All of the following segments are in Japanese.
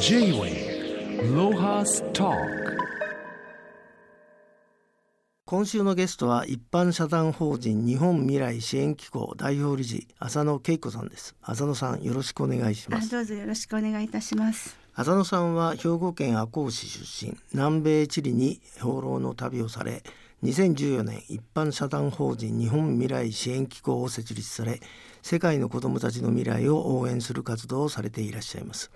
J-Way ロハスタ今週のゲストは一般社団法人日本未来支援機構代表理事浅野恵子さんです。浅野さんよろしくお願いします。どうぞよろしくお願いいたします。浅野さんは兵庫県赤穂市出身。南米チリに兵糧の旅をされ2014年一般社団法人日本未来支援機構を設立され世界の子どもたちの未来を応援する活動をされていらっしゃいます。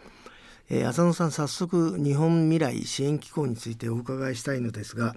え、浅野さん早速日本未来支援機構についてお伺いしたいのですが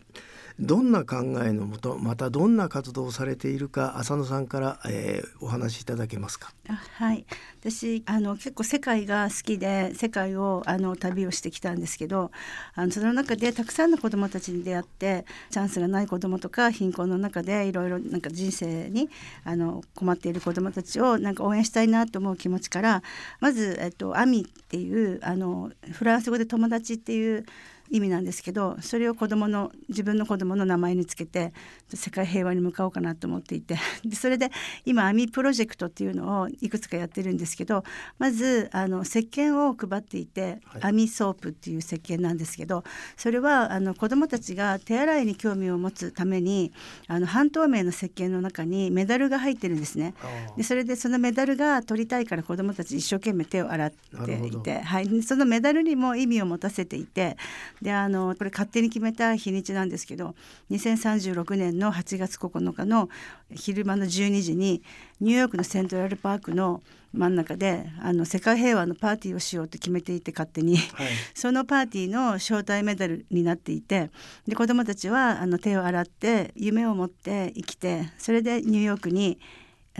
どんな考えのもとまたどんな活動をされているか浅野さんから、えー、お話しいただけますか？はい私あの結構世界が好きで世界をあの旅をしてきたんですけどあのその中でたくさんの子どもたちに出会ってチャンスがない子どもとか貧困の中でいろいろなんか人生にあの困っている子どもたちをなんか応援したいなと思う気持ちからまず、えっと、 ami っていうあのフランス語で友達っていう意味なんですけどそれを子供の自分の子供の名前につけて世界平和に向かおうかなと思っていて。でそれで今アミプロジェクトっていうのをいくつかやってるんですけどまずあの石鹸を配っていて、はい、アミソープっていう石鹸なんですけどそれはあの子どもたちが手洗いに興味を持つためにあの半透明の石鹸の中にメダルが入ってるんですね。でそれでそのメダルが取りたいから子どもたち一生懸命手を洗っていて、はい、そのメダルにも意味を持たせていてであのこれ勝手に決めた日にちなんですけど2036年の8月9日の昼間の12時にニューヨークのセントラルパークの真ん中であの世界平和のパーティーをしようと決めていて勝手に、はい、そのパーティーの招待メダルになっていてで子どもたちはあの手を洗って夢を持って生きてそれでニューヨークに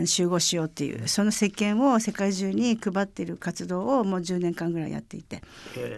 集合しようっていうその石鹸を世界中に配っている活動をもう10年間ぐらいやっていて。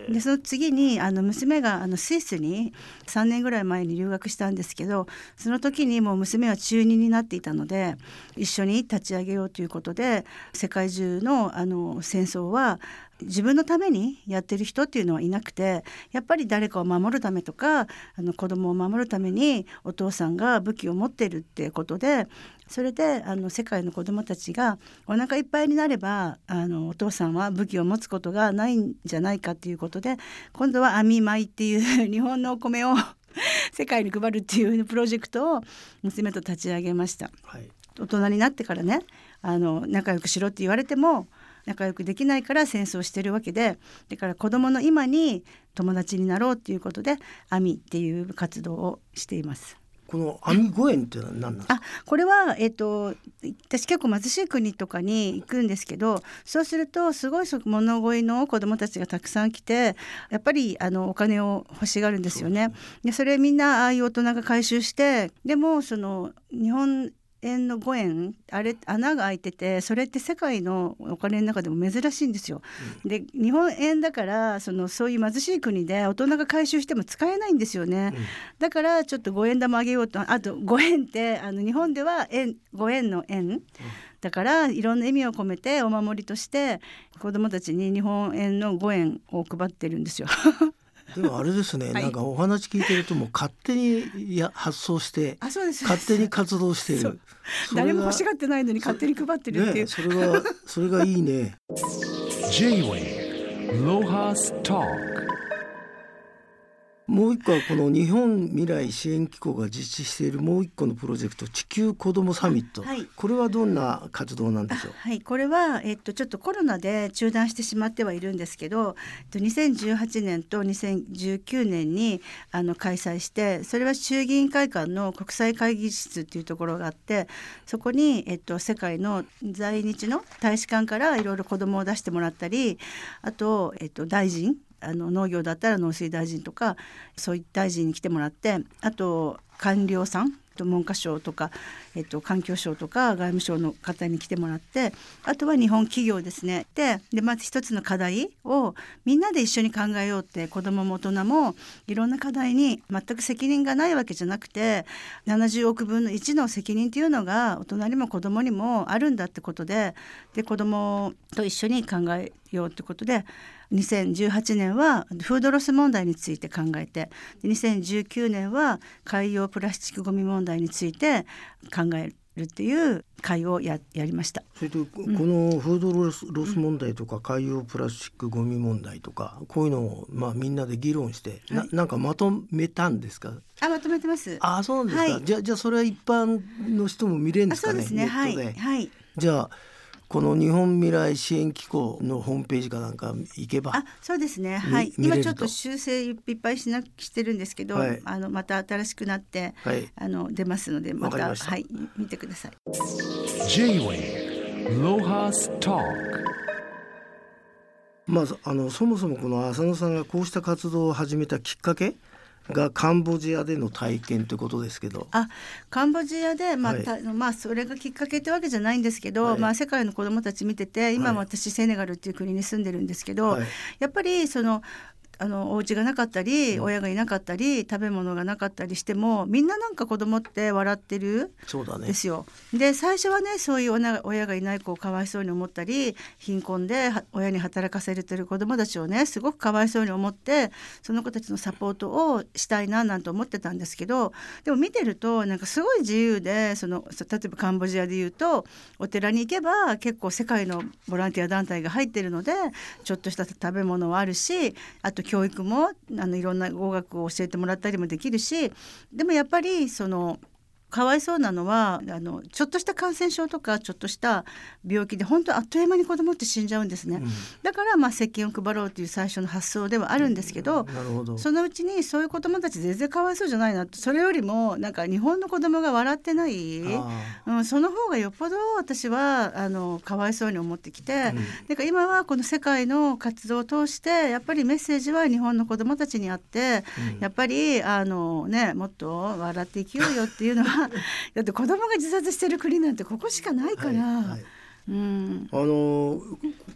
でその次にあの娘があのスイスに3年ぐらい前に留学したんですけどその時にもう娘は中2になっていたので一緒に立ち上げようということで世界中のあの戦争は自分のためにやってる人っていうのはいなくてやっぱり誰かを守るためとかあの子供を守るためにお父さんが武器を持ってるっていうことでそれであの世界の子どもたちがお腹いっぱいになればあのお父さんは武器を持つことがないんじゃないかっていうことで今度は網米っていう 日本のお米を 世界に配るっていうプロジェクトを娘と立ち上げました。はい、大人になってからねあの仲良くしろって言われても仲良くできないから戦争してるわけでだから子どもの今に友達になろうっていうことで「アミ」っていう活動をしています。この網五円ってのは何なんですか？あ、これはえっ、ー、と私結構貧しい国とかに行くんですけど、そうするとすごい物乞いの子どもたちがたくさん来て、やっぱりあのお金を欲しがるんですよね。でそれみんなああいう大人が回収して、でもその日本円の5円あれ穴が開いててそれって世界のお金の中でも珍しいんですよ。うん、で日本円だからそのそういう貧しい国で大人が回収しても使えないんですよね。うん、だからちょっと5円玉あげようとあと5円ってあの日本では円5円の円。うんだからいろんな意味を込めてお守りとして子どもたちに日本円の5円を配ってるんですよ。でもあれですね、はい、なんかお話聞いてるともう勝手にや発送してあそうです。勝手に活動している誰も欲しがってないのに勝手に配ってるっていう。そ,、ね、それがそれがいいね。J-Way ロハスターもう一個はこの日本未来支援機構が実施しているもう一個のプロジェクト地球子どもサミット、はい、これはどんな活動なんでしょう？はい。これは、えっと、ちょっとコロナで中断してしまってはいるんですけど2018年と2019年にあの開催してそれは衆議院会館の国際会議室っていうところがあってそこに、えっと、世界の在日の大使館からいろいろ子どもを出してもらったりあと、えっと、大臣あの農業だったら農水大臣とかそういった大臣に来てもらってあと官僚さん文科省とか、えっと、環境省とか外務省の方に来てもらってあとは日本企業ですね。ででまず一つの課題をみんなで一緒に考えようって子どもも大人もいろんな課題に全く責任がないわけじゃなくて70億分の1の責任っていうのが大人にも子どもにもあるんだってことでで子どもと一緒に考えようってことで2018年はフードロス問題について考えて2019年は海洋プラスチックごみ問題について考えるっていう会をややりました。それとこのフードロスロス問題とか海洋プラスチックゴミ問題とかこういうのをまあみんなで議論して、ななんかまとめたんですか？あまとめてます。あそうなんですか、はいじゃあじゃあそれは一般の人も見れるんですかね？あそうですね。はいはい。じゃあこの日本未来支援機構のホームページかなんか行けばあそうですね。はい。今ちょっと修正いっぱいしなしてるんですけど、はいあのまた新しくなって、はいあの出ますのでまたはい見てください。J-Way まずあのそもそもこの浅野さんがこうした活動を始めたきっかけがカンボジアでの体験ということですけど。あカンボジアで、まあはい。たまあ、それがきっかけってわけじゃないんですけど、はい。まあ、世界の子どもたち見てて今もはい。私セネガルっていう国に住んでるんですけど、はい。やっぱりそのあのお家がなかったり、うん親がいなかったり食べ物がなかったりしてもみんななんか子供って笑ってるそうだねですよ。で最初はねそういう親親がいない子をかわいそうに思ったり貧困では親に働かせてる子どもたちをねすごくかわいそうに思ってその子たちのサポートをしたいななんて思ってたんですけどでも見てるとなんかすごい自由でそのそ例えばカンボジアで言うとお寺に行けば結構世界のボランティア団体が入ってるのでちょっとした食べ物はあるしあと教育もあのいろんな語学を教えてもらったりもできるしでもやっぱりそのかわいそうなのはあのちょっとした感染症とかちょっとした病気で本当あっという間に子供って死んじゃうんですね、だからまあ石鹸を配ろうという最初の発想ではあるんですけど、なるほど。そのうちにそういう子供たち全然かわいそうじゃないなってそれよりもなんか日本の子供が笑ってない、あうん、その方がよっぽど私はあのかわいそうに思ってきて、だから今はこの世界の活動を通してやっぱりメッセージは日本の子どもたちにあって、やっぱりあの、ね、もっと笑って生きようよっていうのは だって子供が自殺してる国なんてここしかないから。はいはい。うん。あの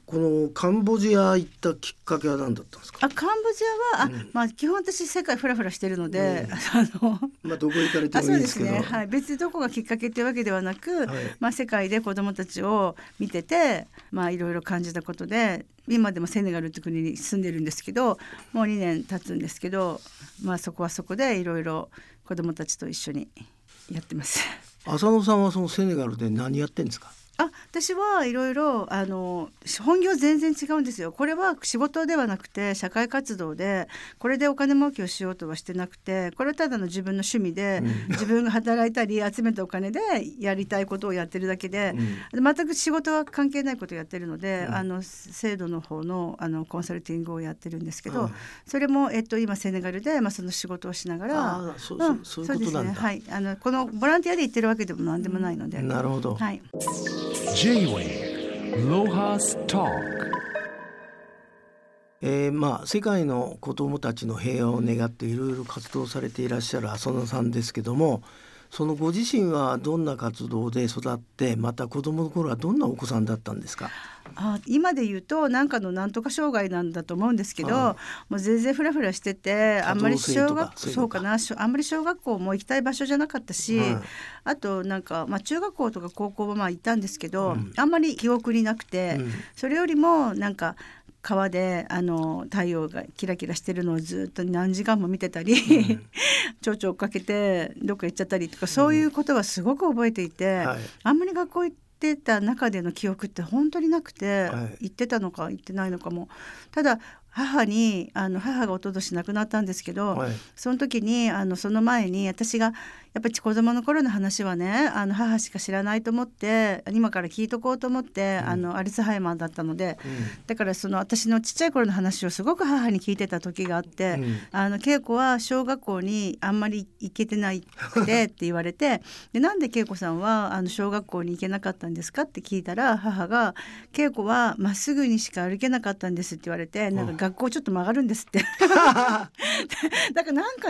このカンボジア行ったきっかけは何だったんですか？あカンボジアは、あまあ基本私世界フラフラしてるので、あのまあどこ行かれてあもいういですけど。ね。はい。別にどこがきっかけっていうわけではなく、はい。まあ世界で子どもたちを見ててまあいろいろ感じたことで今でもセネガルって国に住んでるんですけどもう2年経つんですけどまあそこはそこでいろいろ子どもたちと一緒にやってます。浅野さんはそのセネガルで何やってんですか？あ私はいろいろあの本業全然違うんですよ。これは仕事ではなくて社会活動でこれでお金儲けをしようとはしてなくてこれはただの自分の趣味で、自分が働いたり集めたお金でやりたいことをやってるだけで、全く仕事は関係ないことをやってるので、あの制度の方のあのコンサルティングをやってるんですけど、はい。それも、えっと、今セネガルで、まあ、その仕事をしながらあーそうそうですね。はい、あのこのボランティアで行ってるわけでも何でもないので。なるほど、はい J-Way Lohas Talk. えーまあ世界の子どもたちの平和を願っていろいろ活動されていらっしゃる浅野さんですけどもそのご自身はどんな活動で育ってまた子どもの頃はどんなお子さんだったんですか？あ今で言うとなんかのなんとか障害なんだと思うんですけどあもう全然フラフラしててあんまり小学そうか。そうかな。あんまり小学校も行きたい場所じゃなかったし、はい。あとなんか、まあ、中学校とか高校はまあ行ったんですけど、あんまり記憶になくて、うん。それよりもなんか川であの太陽がキラキラしてるのをずっと何時間も見てたり、蝶々追っかけてどっか行っちゃったりとかそういうことはすごく覚えていて、はい。あんまり学校行ってた中での記憶って本当になくて、はい。行ってたのか行ってないのかも。ただ母にあの母が一昨年亡くなったんですけど、はい。その時にあのその前に私がやっぱり子供の頃の話はねあの母しか知らないと思って今から聞いとこうと思って、あのアルツハイマーだったので、だからその私のちっちゃい頃の話をすごく母に聞いてた時があって、うんあの恵子は小学校にあんまり行けてないくてって言われてでなんで恵子さんはあの小学校に行けなかったんですかって聞いたら母が「恵子はまっすぐにしか歩けなかったんです」って言われてなんか学校ちょっと曲がるんですって。だからなんか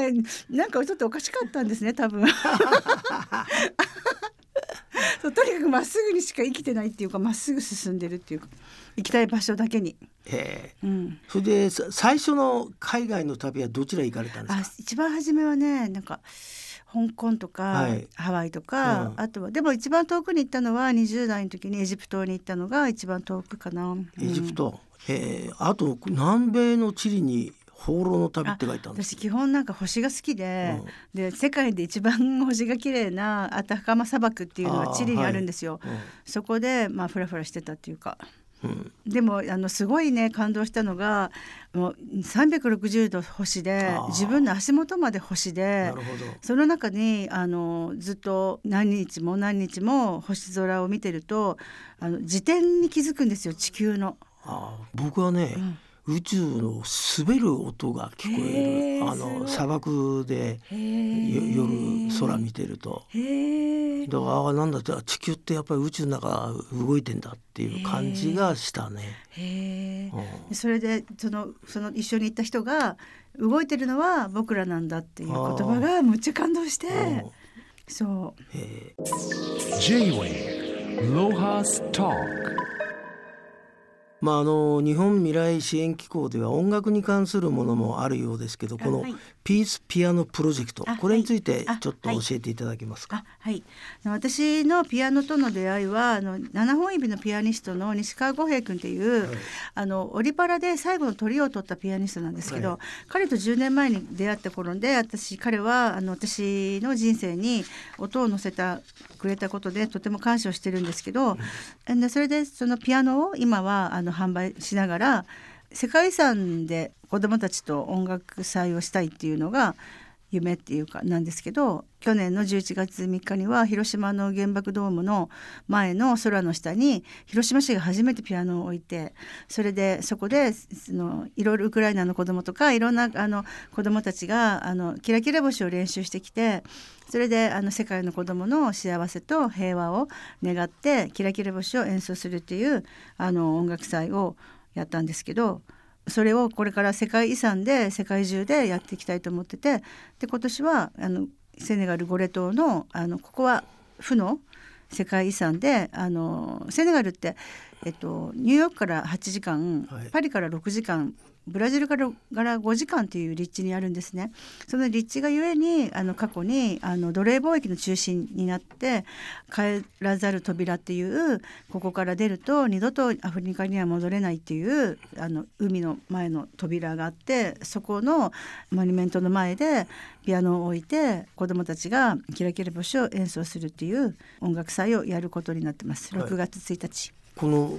なんかちょっとおかしかったんですね多分。そうとにかくまっすぐにしか生きてないっていうかまっすぐ進んでるっていうか行きたい場所だけに。え。ーうん、それでさ最初の海外の旅はどちら行かれたんですあか一番初めはねなんか香港とか、はい。ハワイとか、うん。あとはでも一番遠くに行ったのは20代の時にエジプトに行ったのが一番遠くかな。エジプト、え。ーあと南米のチリに放浪の旅って書いてあるんです私基本なんか星が好きで、うん。で世界で一番星が綺麗なアタカマ砂漠っていうのがチリにあるんですよ。そこでまあフラフラしてたっていうか。うん。でもあのすごいね感動したのがもう360度星で自分の足元まで星でその中にあのずっと何日も何日も星空を見てるとあの自転に気づくんですよ地球の。あー僕はね、宇宙の滑る音が聞こえるあの砂漠でよ夜空見てると。だからあーなんだって地球ってやっぱり宇宙の中動いてんだっていう感じがしたね。うん。それでそのその一緒に行った人が動いてるのは僕らなんだっていう言葉がむっちゃ感動して。うん。そう。え J-Way Lohas Talk まあ、あの日本未来支援機構では音楽に関するものもあるようですけどこのはい。ピースピアノプロジェクトあこれについてはいちょっと教えていただけますか？あはい。私のピアノとの出会いはあの七本指のピアニストの西川五平君っていう、はい。あのオリパラで最後の鳥を取ったピアニストなんですけど、はい。彼と10年前に出会った頃で私彼はあの私の人生に音を乗せたくれたことでとても感謝をしてるんですけど、でそれでそのピアノを今はあの販売しながら世界遺産で子どもたちと音楽祭をしたいっていうのが夢っていうかなんですけど去年の11月3日には広島の原爆ドームの前の空の下に広島市が初めてピアノを置いてそれでそこでそのいろいろウクライナの子どもとかいろんなあの子どもたちがあのキラキラ星を練習してきてそれであの世界の子どもの幸せと平和を願ってキラキラ星を演奏するっていうあの音楽祭をやったんですけどそれをこれから世界遺産で世界中でやっていきたいと思っててで今年はあのセネガルゴレ島のあのここは負の世界遺産であのセネガルって、えっと、ニューヨークから8時間、はい。パリから6時間ブラジルから5時間っていう立地にあるんですね。その立地がゆえにあの過去にあの奴隷貿易の中心になって帰らざる扉っていうここから出ると二度とアフリカには戻れないっていうあの海の前の扉があってそこのモニュメントの前でピアノを置いて子どもたちがキラキラ星を演奏するっていう音楽祭をやることになってます。6月1日、この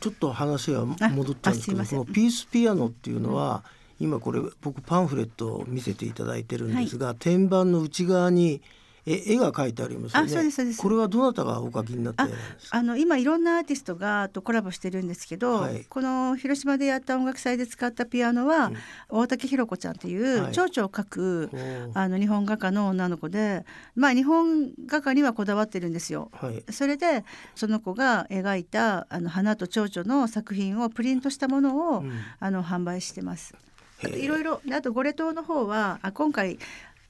ちょっと話が戻っちゃうんですけどこのピースピアノっていうのは、今これ僕パンフレットを見せていただいてるんですが、天板の内側にえ絵が描いてありますよね。あそうですそうです。これはどなたがお描きになってあの今いろんなアーティストがとコラボしてるんですけど、はい。この広島でやった音楽祭で使ったピアノは、大竹ひろ子ちゃんっていうはい。蝶々を描く、おー。あの日本画家の女の子でまあ日本画家にはこだわってるんですよ。はい。それでその子が描いたあの花と蝶々の作品をプリントしたものを、うん。あの販売してます。いろいろであとゴレ島の方はあ今回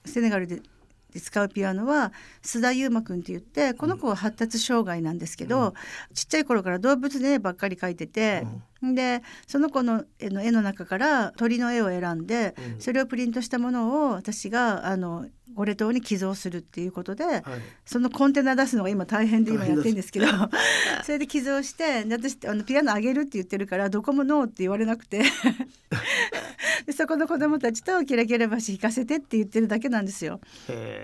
セネガルでで使うピアノは須田悠馬くんって言ってこの子は発達障害なんですけど、ちっちゃい頃から動物の絵ばっかり描いてて、でその子の絵の絵の中から鳥の絵を選んで、うん。それをプリントしたものを私があのゴレ島に寄贈するっていうことで、はい。そのコンテナ出すのが今大変で今やってるんですけど それで寄贈してで私あのピアノあげるって言ってるからどこもノーって言われなくて でそこの子供たちとキラキラ橋弾かせてって言ってるだけなんですよ。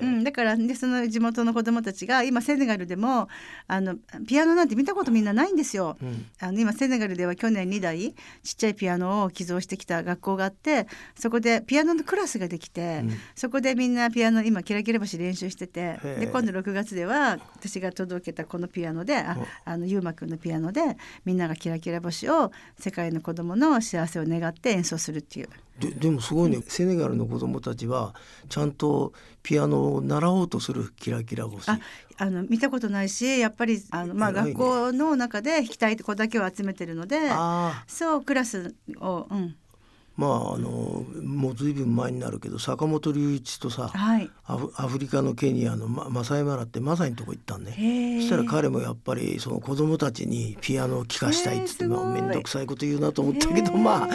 うん、だからでその地元の子供たちが今セネガルでもあのピアノなんて見たことみんなないんですよ。うんあの今セネガルでは去年2台ちっちゃいピアノを寄贈してきた学校があってそこでピアノのクラスができて、うんそこでみんなピアノ今キラキラ橋練習しててで今度6月では私が届けたこのピアノでああのゆうまくんのピアノでみんながキラキラ星を世界の子供の幸せを願って演奏するっていう。ででもすごいね。セネガルの子供たちはちゃんとピアノを習おうとするキラキラ星。ああの見たことないしやっぱりあの、まあ、学校の中で弾きたい子だけを集めてるのでそうクラスを、うん、まああのもうずいぶん前になるけど坂本龍一とさはい。アフアフリカのケニアのママサイマラってマサイのとこ行ったんね。そしたら彼もやっぱりその子供たちにピアノを聴かしたいっつってまあ面倒くさいこと言うなと思ったけどまあ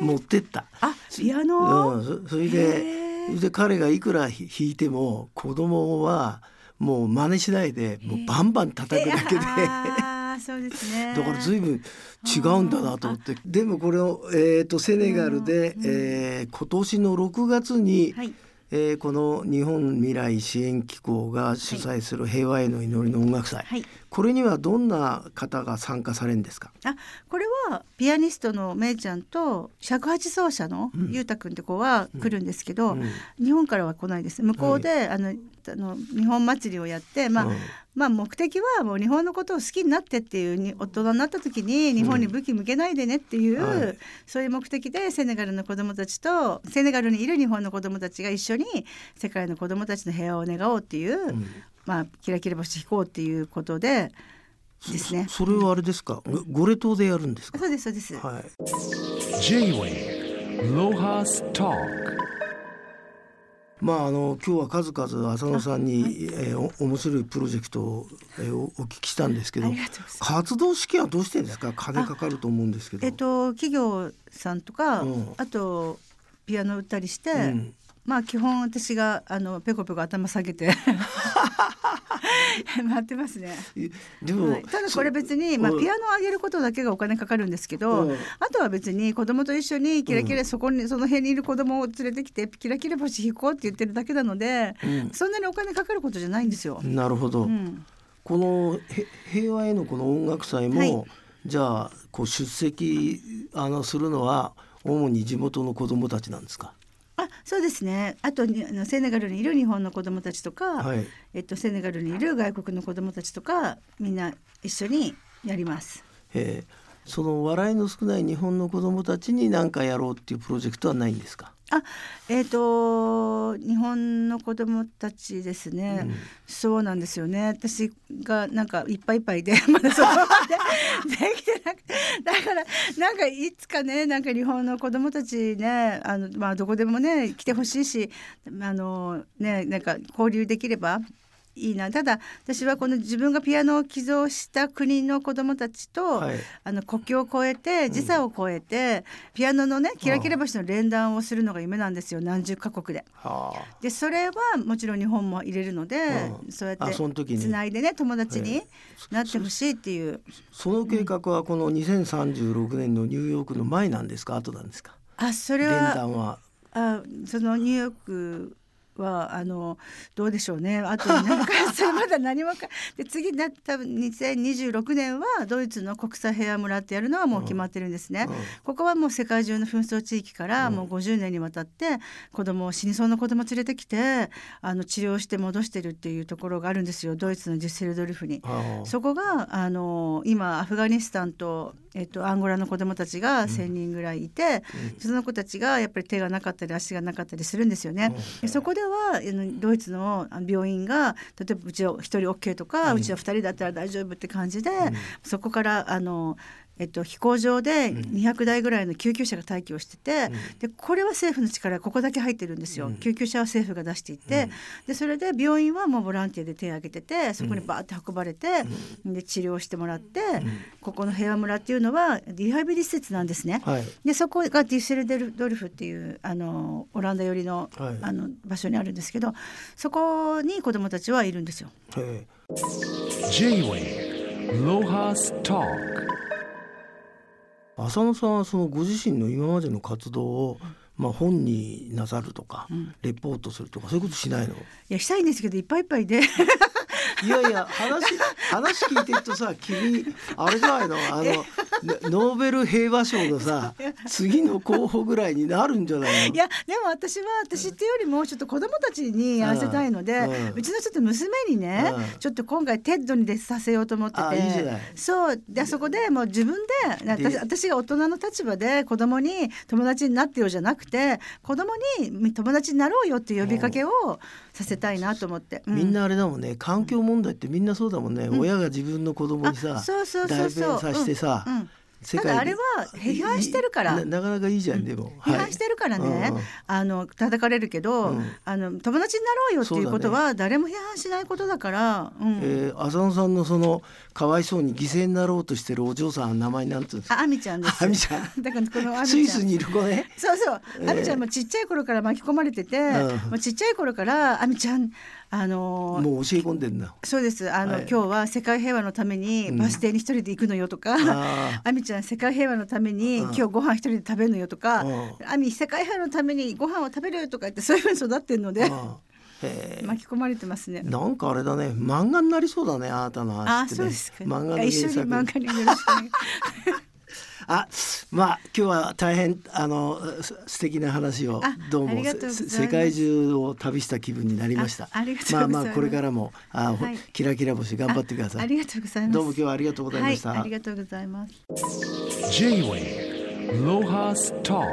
持ってった。あピアノ、うん、そそれへでえそれで彼がいくらひ弾いても子供はもう真似しないでもうバンバン叩くだけで、えあーあそうですね。だから随分違うんだなと思って。でもこれを、えー、とセネガルで、うんえー今年の6月に、はい。えーこの日本未来支援機構が主催する平和への祈りの音楽祭、はい。これにはどんな方が参加されるんですか？あこれはピアニストのめいちゃんと尺八奏者のうん。ゆうたくんって子は来るんですけど、うん。日本からは来ないです。向こうで、あのあの日本祭りをやって、まあうんまあ目的はもう日本のことを好きになってっていうに大人になった時に日本に武器向けないでねっていう、はい。そういう目的でセネガルの子どもたちとセネガルにいる日本の子どもたちが一緒に世界の子どもたちの平和を願おうっていう、うん。まあキラキラ星引こうっていうことでですね。そそれはあれですか、ごレ島でやるんですか？そうですそうです。はい。J-Wave Lohas Talk まああの今日は数々浅野さんに、えーお面白いプロジェクトを、えーおお聞きしたんですけど活動資金はどうしてんですか？金かかると思うんですけど。えっと企業さんとか、うん。あとピアノ売ったりして、うん。まあ基本私があのペコペコ頭下げて 回ってますね。えでも、はい、ただこれ別に、まあ、うん。ピアノを上げることだけがお金かかるんですけど、うん。あとは別に子供と一緒にキラキラ、そこにその辺にいる子供を連れてきてキラキラ星引こうって言ってるだけなので、うん。そんなにお金かかることじゃないんですよ。なるほど、うん、このへ平和へのこの音楽祭も、はい。じゃあこう出席あのするのは主に地元の子どもたちなんですか？あそうですねあとにあのセネガルにいる日本の子供たちとか、はい。えっと、セネガルにいる外国の子供たちとかみんな一緒にやります。えーその笑いの少ない日本の子どもたちに何かやろうっていうプロジェクトはないんですか？あえっ、と日本の子供たちですね、うん。そうなんですよね。私がなんかいっぱいいっぱいで まだそこまで できてなくて。だからなんかいつかねなんか日本の子供たちねあの、まあ、どこでもね来てほしいしあのねなんか交流できればいいな。ただ私はこの自分がピアノを寄贈した国の子供たちと、はい。あの国境を越えて時差を越えて、ピアノのねキラキラ星の連弾をするのが夢なんですよ。何十カ国で。はあ。でそれはもちろん日本も入れるので、うん。そうやってつないでね友達にえなってほしいっていう、その計画はこの2036年のニューヨークの前なんですか？後なんですか？あそれは。あそのニューヨークはあのどうでしょうね。あと何か それまだ何もかで次な多分2026年はドイツの国際平和村ってやるのはもう決まってるんですね。うん。ここはもう世界中の紛争地域からもう50年にわたって子供を死にそうな子供連れてきてあの治療して戻してるっていうところがあるんですよ。ドイツのデュッセルドルフに。はあ。そこがあの今アフガニスタンと、えっと、アンゴラの子どもたちが1,000人ぐらいいて、その子たちがやっぱり手がなかったり足がなかったりするんですよね。でそこではドイツの病院が例えばうちは1人 OK とか、うちは2人だったら大丈夫って感じで、そこからあのえっと、飛行場で200台ぐらいの救急車が待機をしてて、でこれは政府の力ここだけ入ってるんですよ、救急車は政府が出していて、でそれで病院はもうボランティアで手を挙げててそこにバーって運ばれて、で治療してもらって、ここの平和村っていうのはリハビリ施設なんですね。はい。でそこがデュッセルデルドルフっていうあのオランダ寄りの,、はい。あの場所にあるんですけどそこに子どもたちはいるんですよ。え。J-Wave Lohas Talk. ー浅野さんはそのご自身の今までの活動を、まあ、本になさるとか、レポートするとかそういうことしないの？いやしたいんですけどいっぱいいっぱいでいやいや話話聞いてるとさ君あれじゃないの？あの ねノーベル平和賞のさ次の候補ぐらいになるんじゃないの？いやでも私は私っていうよりもちょっと子供たちにやらせたいので、うん、うちのちょっと娘にね、うん。ちょっと今回 TED に出させようと思ってて。あいいじゃない。そう。でそこでもう自分でで私私が大人の立場で子供に友達になってよじゃなくて子供に友達になろうよっていう呼びかけをさせたいなと思って、うみんなあれだもんね。環境問題ってみんなそうだもんね、親が自分の子供にさ代弁させてさ、うん。うん。世ただあれは批判してるから。ななかなかいいじゃん、でも。批判してるからね、うんうん。あの叩かれるけど、うん。あの友達になろうよっていうことは誰も批判しないことだから、うん。えー、浅野さんのそのかわいそうに犠牲になろうとしてるお嬢さんの名前なんていうんですか？あ、アミちゃんです。アミちゃん。だからこのアミちゃん。スイスにいる子ね。そうそう、えー。アミちゃんもちっちゃい頃から巻き込まれてて、うん。もうちっちゃい頃からアミちゃんあのもう教え込んでんな。そうです。あの、はい。今日は世界平和のためにバス停に一人で行くのよとか、ああみちゃん世界平和のためにうん。今日ご飯一人で食べるのよとか。うん。あみ世界平和のためにご飯を食べるよとか言ってそういうふうに育ってるので。巻き込まれてますね。なんかあれだね。漫画になりそうだねあなたの話あってね。そうですか。漫画の一緒に漫画によろしあまあ今日は大変あのす素敵な話をあどうも世界中を旅した気分になりました。あありがとうございます。まあまあこれからもあ、ほはい。キラキラ星頑張ってください。あありがとうございます。どうも今日はありがとうございました、はい、ありがとうございます。J-Wave Lohas Talk